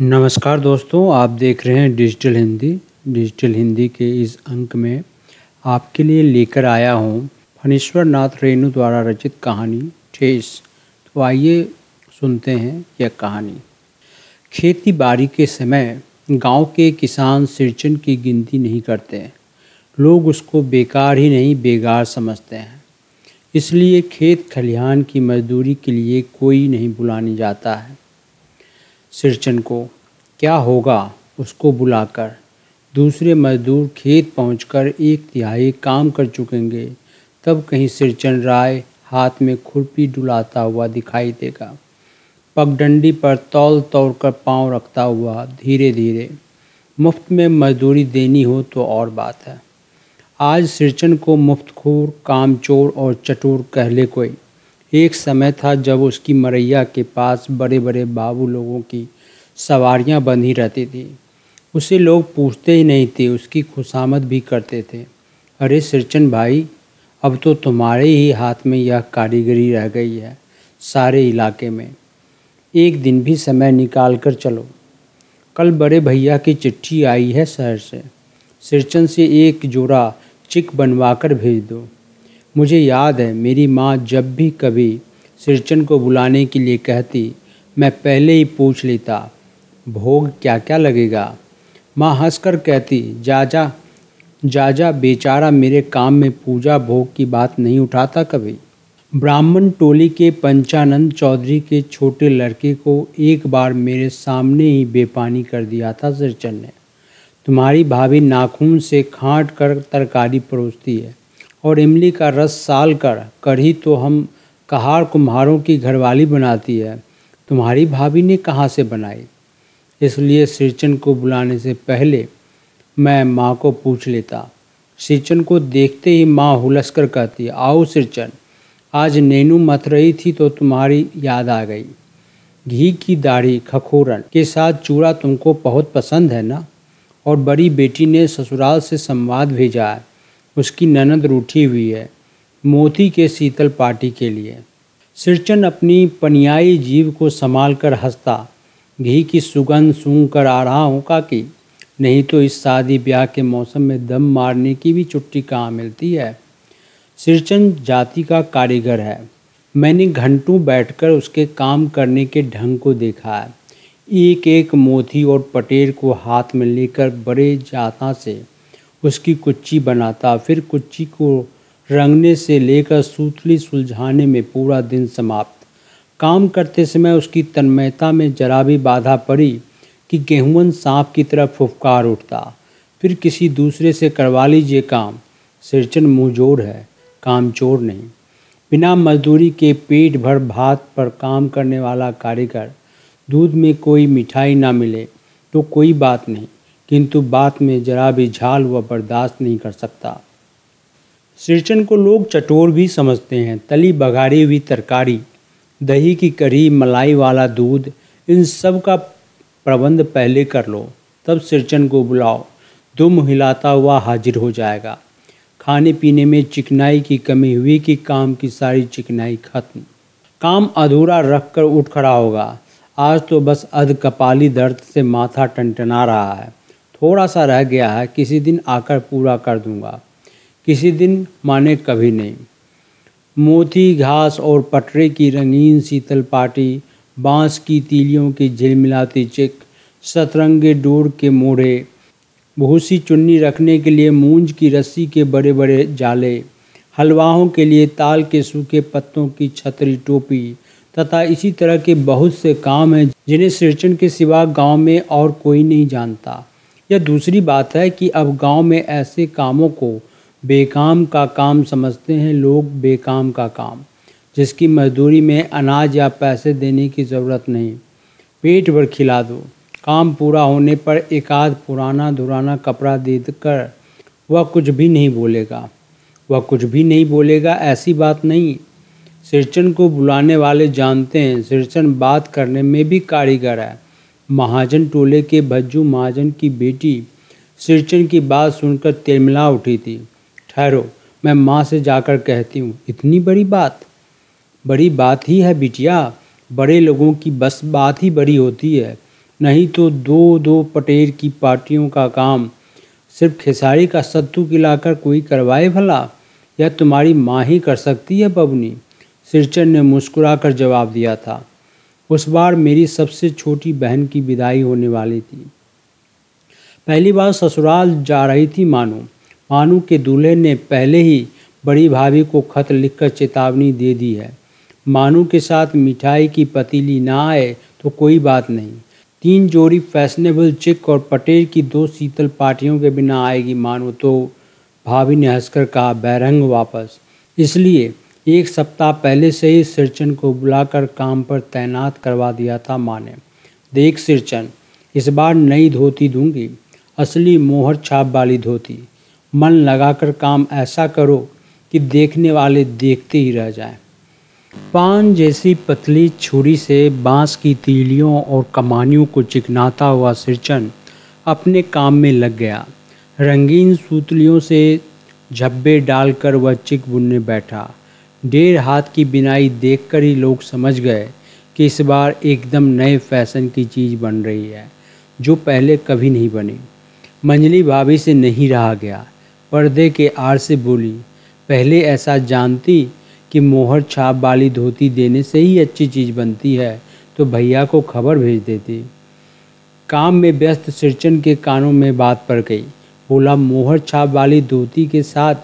नमस्कार दोस्तों, आप देख रहे हैं डिजिटल हिंदी। डिजिटल हिंदी के इस अंक में आपके लिए लेकर आया हूँ फणीश्वर नाथ रेणु द्वारा रचित कहानी ठेस। तो आइए सुनते हैं यह कहानी। खेती बाड़ी के समय गाँव के किसान सिरचन की गिनती नहीं करते। लोग उसको बेकार ही नहीं, बेगार समझते हैं। इसलिए खेत खलिहान की मजदूरी के लिए कोई नहीं बुलाने जाता है। सिरचन को। क्या होगा? उसको बुलाकर। दूसरे मजदूर खेत पहुंचकर एक तिहाई काम कर चुकेंगे। तब कहीं सिरचन राय हाथ में खुरपी डुलाता हुआ दिखाई देगा। पगडंडी पर तौल तोड़ कर पाँव रखता हुआ धीरे धीरे मुफ़्त में मजदूरी देनी हो तो और बात है। आज सिरचन को मुफ्तखोर, कामचोर और चटोर कहले कोई। एक समय था जब उसकी मरैया के पास बड़े बड़े बाबू लोगों की सवारियाँ बंधी रहती थी। उसे लोग पूछते ही नहीं थे, उसकी खुशामद भी करते थे। अरे सिरचन भाई, अब तो तुम्हारे ही हाथ में यह कारीगरी रह गई है सारे इलाके में। एक दिन भी समय निकाल कर चलो। कल बड़े भैया की चिट्ठी आई है शहर से। सिरचन से एक जोड़ा चिक बनवा कर भेज दो। मुझे याद है, मेरी माँ जब भी कभी सिरचन को बुलाने के लिए कहती, मैं पहले ही पूछ लेता, भोग क्या क्या लगेगा? माँ हंसकर कहती जा जा जा जा बेचारा मेरे काम में पूजा भोग की बात नहीं उठाता कभी? ब्राह्मण टोली के पंचानंद चौधरी के छोटे लड़के को एक बार मेरे सामने ही बेपानी कर दिया था सिरचन ने। तुम्हारी भाभी नाखून से खांट कर तरकारी परोसती है। और इमली का रस साल कर कढ़ी तो हम कहार कुम्हारों की घरवाली बनाती है। तुम्हारी भाभी ने कहाँ से बनाई? इसलिए सिरचन को बुलाने से पहले मैं माँ को पूछ लेता। सिरचन को देखते ही माँ हुलस कर कहती, आओ सिरचन आज नैनू मथ रही थी तो तुम्हारी याद आ गई। घी की दाढ़ी खखोरन के साथ चूड़ा तुमको बहुत पसंद है ना? और बड़ी बेटी ने ससुराल से संवाद भेजा है। उसकी ननद रूठी हुई है, मोती के शीतल पार्टी के लिए। सिरचन अपनी पनियाई जीव को संभाल कर हंसता, घी की सुगंध सूंघ कर आ रहा हूँ काकी नहीं तो इस शादी ब्याह के मौसम में दम मारने की भी छुट्टी कहाँ मिलती है? सिरचन जाति का कारीगर है। मैंने घंटों बैठकर उसके काम करने के ढंग को देखा है। एक एक मोती और पटेर को हाथ में लेकर बड़े जाता से उसकी कुच्ची बनाता, फिर कुच्ची को रंगने से लेकर सूतली सुलझाने में पूरा दिन समाप्त। काम करते समय उसकी तन्मयता में जरा भी बाधा पड़ी कि गेहूँ सांप की तरह फुफकार उठता। फिर किसी दूसरे से, करवा लीजिए काम। सिरचन मुँहजोड़ है, काम चोर नहीं। बिना मजदूरी के पेट भर भात पर काम करने वाला कारीगर, दूध में कोई मिठाई ना मिले तो कोई बात नहीं। किंतु बात में जरा भी झाल वह बर्दाश्त नहीं कर सकता। सिरचन को लोग चटोर भी समझते हैं, तली बघारी हुई तरकारी, दही की कढ़ी, मलाई वाला दूध, इन सब का प्रबंध पहले कर लो, तब सिरचन को बुलाओ दुम हिलाता हुआ हाजिर हो जाएगा। खाने पीने में चिकनाई की कमी हुई कि काम की सारी चिकनाई खत्म। काम अधूरा रख कर उठ खड़ा होगा। आज तो बस अध कपाली दर्द से माथा टनटना रहा है। थोड़ा सा रह गया है, किसी दिन आकर पूरा कर दूँगा। किसी दिन माने कभी नहीं। मोती, घास और पटरे की रंगीन शीतल पाटी, बाँस की तीलियों की झिलमिलाती चिक, सतरंगे डोर के मोड़े भूसी चुन्नी रखने के लिए मूंज की रस्सी के बड़े बड़े जाले हलवाओं के लिए ताल के सूखे पत्तों की छतरी टोपी, तथा इसी तरह के बहुत से काम हैं जिन्हें सिरचन के सिवा गाँव में और कोई नहीं जानता। यह दूसरी बात है कि अब गाँव में ऐसे कामों को बेकाम का काम समझते हैं लोग, बेकाम का काम, जिसकी मजदूरी में अनाज या पैसे देने की ज़रूरत नहीं। पेट भर खिला दो। काम पूरा होने पर एक आध पुराना दुराना कपड़ा दे कर वह कुछ भी नहीं बोलेगा। वह कुछ भी नहीं बोलेगा, ऐसी बात नहीं। सिरचन को बुलाने वाले जानते हैं। सिरचन बात करने में भी कारीगर है। महाजन टोले के भज्जू महाजन की बेटी सिरचन की बात सुनकर तिरमिला उठी थी। ठहरो, मैं माँ से जाकर कहती हूँ, इतनी बड़ी बात? बड़ी बात ही है बिटिया, बड़े लोगों की बस बात ही बड़ी होती है। नहीं तो दो दो पटेर की पार्टियों का काम, सिर्फ़ खेसारी का सत्तू खिलाकर कोई करवाए भला? या तुम्हारी माँ ही कर सकती है बबनी। सिरचन ने मुस्कुरा कर जवाब दिया था। उस बार मेरी सबसे छोटी बहन की विदाई होने वाली थी। पहली बार ससुराल जा रही थी मानू। मानू के दूल्हे ने पहले ही बड़ी भाभी को खत लिखकर चेतावनी दे दी है। मानू के साथ मिठाई की पतीली ना आए तो कोई बात नहीं। तीन जोड़ी फैशनेबल चिक और पटेल की दो शीतल पार्टियों के बिना आएगी मानो तो भाभी ने हंसकर कहा बैरंग वापस। इसलिए एक सप्ताह पहले से ही सिरचन को बुलाकर काम पर तैनात करवा दिया था माँ ने देख सिरचन, इस बार नई धोती दूँगी, असली मोहर छाप वाली धोती। मन लगाकर काम ऐसा करो कि देखने वाले देखते ही रह जाएँ। पान जैसी पतली छुरी से बाँस की तीलियों और कमानियों को चिकनाता हुआ सिरचन अपने काम में लग गया। रंगीन सूतलियों से झब्बे डालकर वह चिक बुनने बैठा। डेढ़ हाथ की बिनाई देखकर ही लोग समझ गए कि इस बार एकदम नए फ़ैशन की चीज़ बन रही है, जो पहले कभी नहीं बनी। मंजली भाभी से नहीं रहा गया। पर्दे के आड़ से बोली, पहले ऐसा जानती कि मोहर छाप वाली धोती देने से ही अच्छी चीज़ बनती है तो भैया को खबर भेज देती। काम में व्यस्त सिरचन के कानों में बात पड़ गई। बोला, मोहर छाप वाली धोती के साथ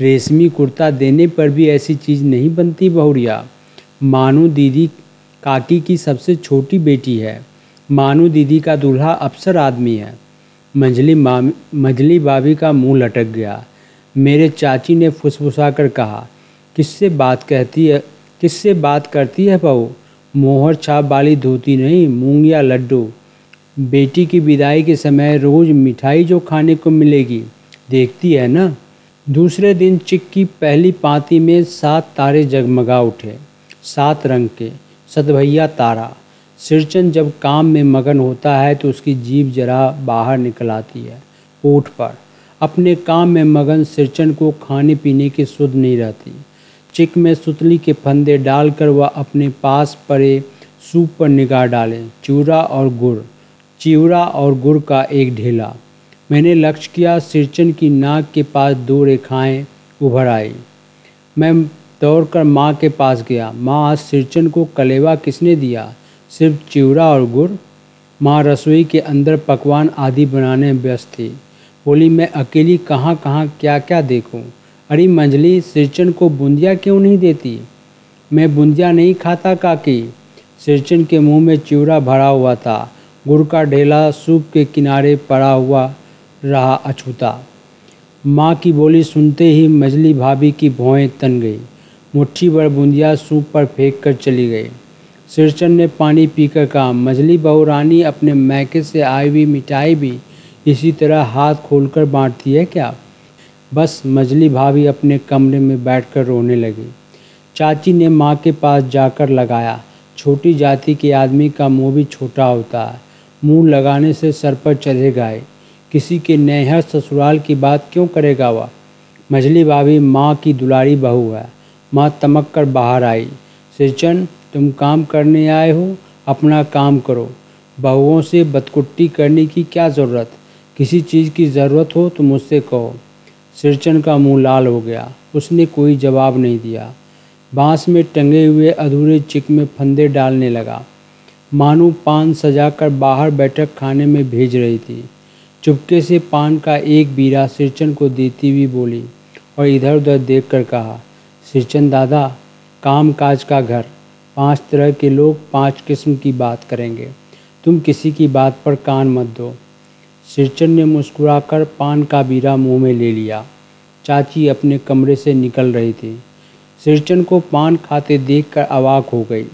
रेशमी कुर्ता देने पर भी ऐसी चीज़ नहीं बनती बहुरिया। मानू दीदी काकी की सबसे छोटी बेटी है। मानू दीदी का दूल्हा अफसर आदमी है। मंजली मामी मंजली बाबी का मुँह लटक गया। मेरे चाची ने फुसफुसा कर कहा, किससे बात कहती है, किससे बात करती है बहू? मोहर छाप वाली धोती नहीं, मूंग या लड्डू। बेटी की विदाई के समय रोज़ मिठाई जो खाने को मिलेगी। देखती है ना? दूसरे दिन चिक की पहली पाती में सात तारे जगमगा उठे, सात रंग के, सतभैया तारा। सिरचन जब काम में मगन होता है तो उसकी जीभ जरा बाहर निकल आती है ओठ पर। अपने काम में मगन सिरचन को खाने पीने की सुध नहीं रहती। चिक में सुतली के फंदे डालकर वह अपने पास पड़े, सूप पर निगाह डालें, चूरा और गुड़। चिवड़ा और गुड़ का एक ढेला। मैंने लक्ष्य किया, सिरचन की नाक के पास दो रेखाएँ उभर आई। मैं दौड़कर माँ के पास गया। माँ, आज सिरचन को कलेवा किसने दिया? सिर्फ़ चिवड़ा और गुड़? माँ रसोई के अंदर पकवान आदि बनाने में व्यस्त थी। बोली, मैं अकेली कहाँ कहाँ क्या क्या देखूँ? अरे मंजली, सिरचन को बूंदिया क्यों नहीं देती? मैं बूंदिया नहीं खाता काकी। सिरचन के मुँह में चिवड़ा भरा हुआ था। गुड़ का ढेला सूप के किनारे पड़ा हुआ रहा अछूता। माँ की बोली सुनते ही मजली भाभी की भौएँ तन गई। मुट्ठी भर बूंदिया सूप पर फेंक कर चली गई। सिरचन ने पानी पीकर कहा मजली बहू रानी अपने मैके से आई हुई मिठाई भी इसी तरह हाथ खोलकर बांटती है क्या? बस मजली भाभी अपने कमरे में बैठकर रोने लगी। चाची ने माँ के पास जाकर लगाया। छोटी जाति के आदमी का मुँह भी छोटा होता है। मुँह लगाने से सर पर चढ़े गाए। किसी के नैहर ससुराल की बात क्यों करेगा वह? मझली भाभी माँ की दुलारी बहू है। माँ तमक कर बाहर आई। सिरचन, तुम काम करने आए हो, अपना काम करो। बहुओं से बदकुट्टी करने की क्या ज़रूरत? किसी चीज़ की ज़रूरत हो तो मुझसे कहो। सिरचन का मुँह लाल हो गया। उसने कोई जवाब नहीं दिया। बाँस में टंगे हुए अधूरे चिक में फंदे डालने लगा। मानू पान सजाकर बाहर बैठक खाने में भेज रही थी। चुपके से पान का एक बीरा सिरचन को देती हुई बोली और इधर उधर देख कर कहा, सिरचन दादा काम काज का घर, पाँच तरह के लोग, पाँच किस्म की बात करेंगे। तुम किसी की बात पर कान मत दो। सिरचन ने मुस्कुराकर पान का बीरा मुँह में ले लिया। चाची अपने कमरे से निकल रही थी। सिरचन को पान खाते देखकर अवाक हो गई।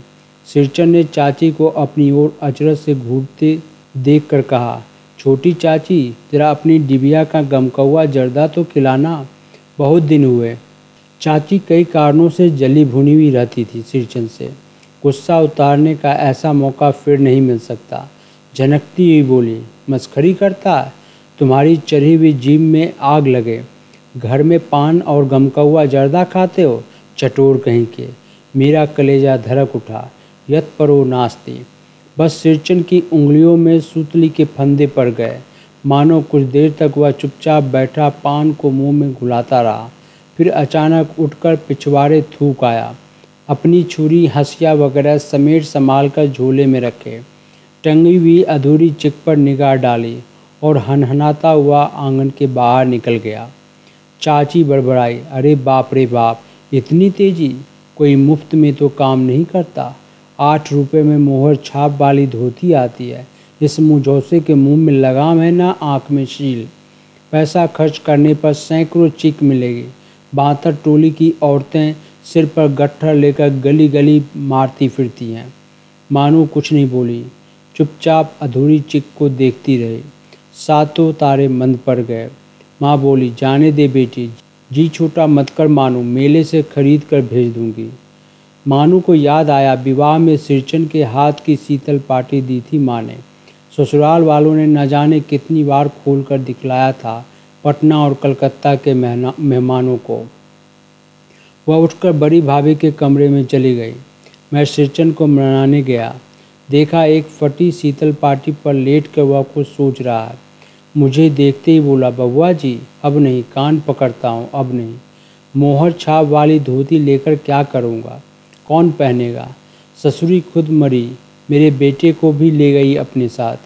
सिरचन ने चाची को अपनी ओर अचरज से घूरते देखकर कहा छोटी चाची, जरा अपनी डिबिया का गमकौआ जर्दा तो खिलाना बहुत दिन हुए। चाची कई कारणों से जली भुनी हुई रहती थी सिरचन से। गुस्सा उतारने का ऐसा मौका फिर नहीं मिल सकता। झनकती हुई बोली, मस्खरी करता? तुम्हारी चढ़ी हुई जीम में आग लगे। घर में पान और गमकौआ जर्दा खाते हो? चटोर कहीं के। मेरा कलेजा धड़क उठा। यत परो नास्ती। बस सिरचन की उंगलियों में सूतली के फंदे पड़ गए। मानो कुछ देर तक वह चुपचाप बैठा पान को मुँह में घुलाता रहा। फिर अचानक उठकर पिछवाड़े थूक आया। अपनी छुरी, हंसिया वगैरह समेट संभाल कर झोले में रखे। टंगी हुई अधूरी चिक पर निगाह डाली और हनहनाता हुआ आँगन के बाहर निकल गया। चाची बड़बड़ाई, अरे बाप रे बाप, इतनी तेज़ी? कोई मुफ़्त में तो काम नहीं करता? आठ रुपए में मोहर छाप वाली धोती आती है इस मुझौसे के मुँह में लगाम है ना आँख में शील। पैसा खर्च करने पर सैकड़ों चिक मिलेगी। बातर टोली की औरतें सिर पर गट्ठर लेकर गली गली मारती फिरती हैं। मानो कुछ नहीं बोली। चुपचाप अधूरी चिक को देखती रही। सातों तारे मंद पड़ गए। माँ बोली, जाने दे बेटी, जी छोटा मत कर मानो, मेले से खरीद कर भेज दूँगी। मानू को याद आया, विवाह में सिरचन के हाथ की शीतल पार्टी दी थी माँ ने। ससुराल वालों ने न जाने कितनी बार खोल कर दिखलाया था पटना और कलकत्ता के मेहमानों को। वह उठकर बड़ी भाभी के कमरे में चली गई। मैं सिरचन को मनाने गया। देखा एक फटी शीतल पार्टी पर लेट कर वह कुछ सोच रहा है। मुझे देखते ही बोला, बबुआ जी, अब नहीं, कान पकड़ता हूँ, अब नहीं। मोहर छाप वाली धोती लेकर क्या करूँगा? कौन पहनेगा? ससुरी खुद मरी, मेरे बेटे को भी ले गई अपने साथ।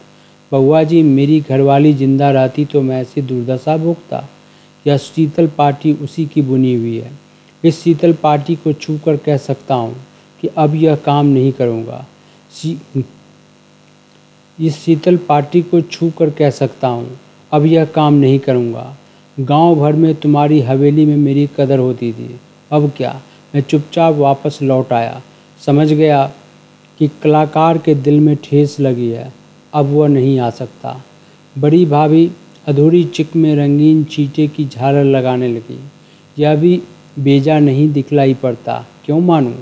बउआ जी, मेरी घरवाली ज़िंदा रहती तो मैं ऐसी दुर्दशा भोगता। यह शीतल पार्टी उसी की बुनी हुई है। इस शीतल पार्टी को छू कर कह सकता हूँ कि अब यह काम नहीं करूँगा। इस शीतल पार्टी को छू कर कह सकता हूँ, अब यह काम नहीं करूँगा। गाँव भर में तुम्हारी हवेली में मेरी कदर होती थी। अब क्या? मैं चुपचाप वापस लौट आया। समझ गया कि कलाकार के दिल में ठेस लगी है। अब वह नहीं आ सकता। बड़ी भाभी अधूरी चिक में रंगीन चीटे की झालर लगाने लगी। यह भी बेजा नहीं दिखलाई पड़ता। क्यों मानूँ?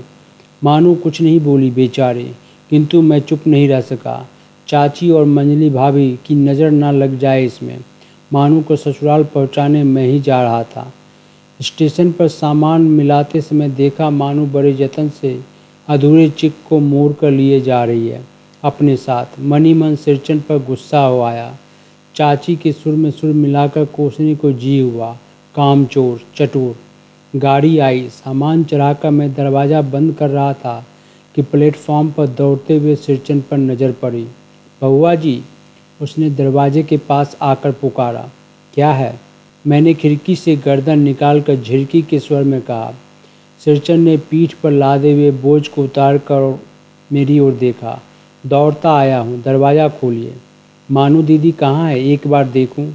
मानू कुछ नहीं बोली बेचारे। किंतु मैं चुप नहीं रह सका। चाची और मंजली भाभी की नज़र ना लग जाए इसमें। मानू को ससुराल पहुँचाने में ही जा रहा था। स्टेशन पर सामान मिलाते समय देखा मानो बड़े जतन से अधूरे चिक को मोड़ कर लिए जा रही है अपने साथ। मनी मन सिरचन पर गुस्सा हो आया। चाची के सुर में सुर मिलाकर कोसने को जी हुआ। काम चोर, चटोर। गाड़ी आई। सामान चढ़ाकर मैं दरवाज़ा बंद कर रहा था कि प्लेटफॉर्म पर दौड़ते हुए सिरचन पर नज़र पड़ी। बहुआ जी, उसने दरवाजे के पास आकर पुकारा। क्या है? मैंने खिड़की से गर्दन निकाल कर झिड़की के स्वर में कहा, सिरचन ने पीठ पर लादे हुए बोझ को उतार कर मेरी ओर देखा। दौड़ता आया हूँ, दरवाज़ा खोलिए। मानू दीदी कहाँ है? एक बार देखूँ?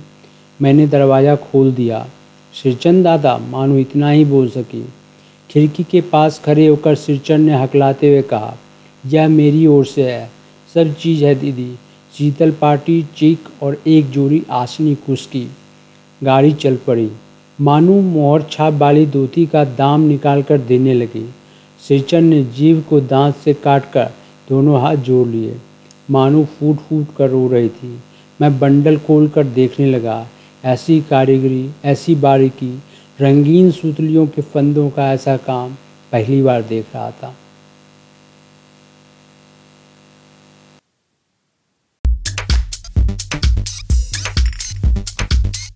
मैंने दरवाज़ा खोल दिया। सिरचंद दादा, मानो इतना ही बोल सकी। खिड़की के पास खड़े होकर सिरचंद ने हकलाते हुए कहा, यह मेरी ओर से है। सब चीज़ है दीदी। शीतल पार्टी चीक और एक जोड़ी आसनी कुश की गाड़ी चल पड़ी। मानू मोहर छाप वाली धोती का दाम निकाल कर देने लगी। सिरचंद ने जीव को दांत से काट कर दोनों हाथ जोड़ लिए। मानू फूट फूट कर रो रही थी। मैं बंडल खोल कर देखने लगा। ऐसी कारीगरी, ऐसी बारीकी, रंगीन सूतलियों के फंदों का ऐसा काम पहली बार देख रहा था।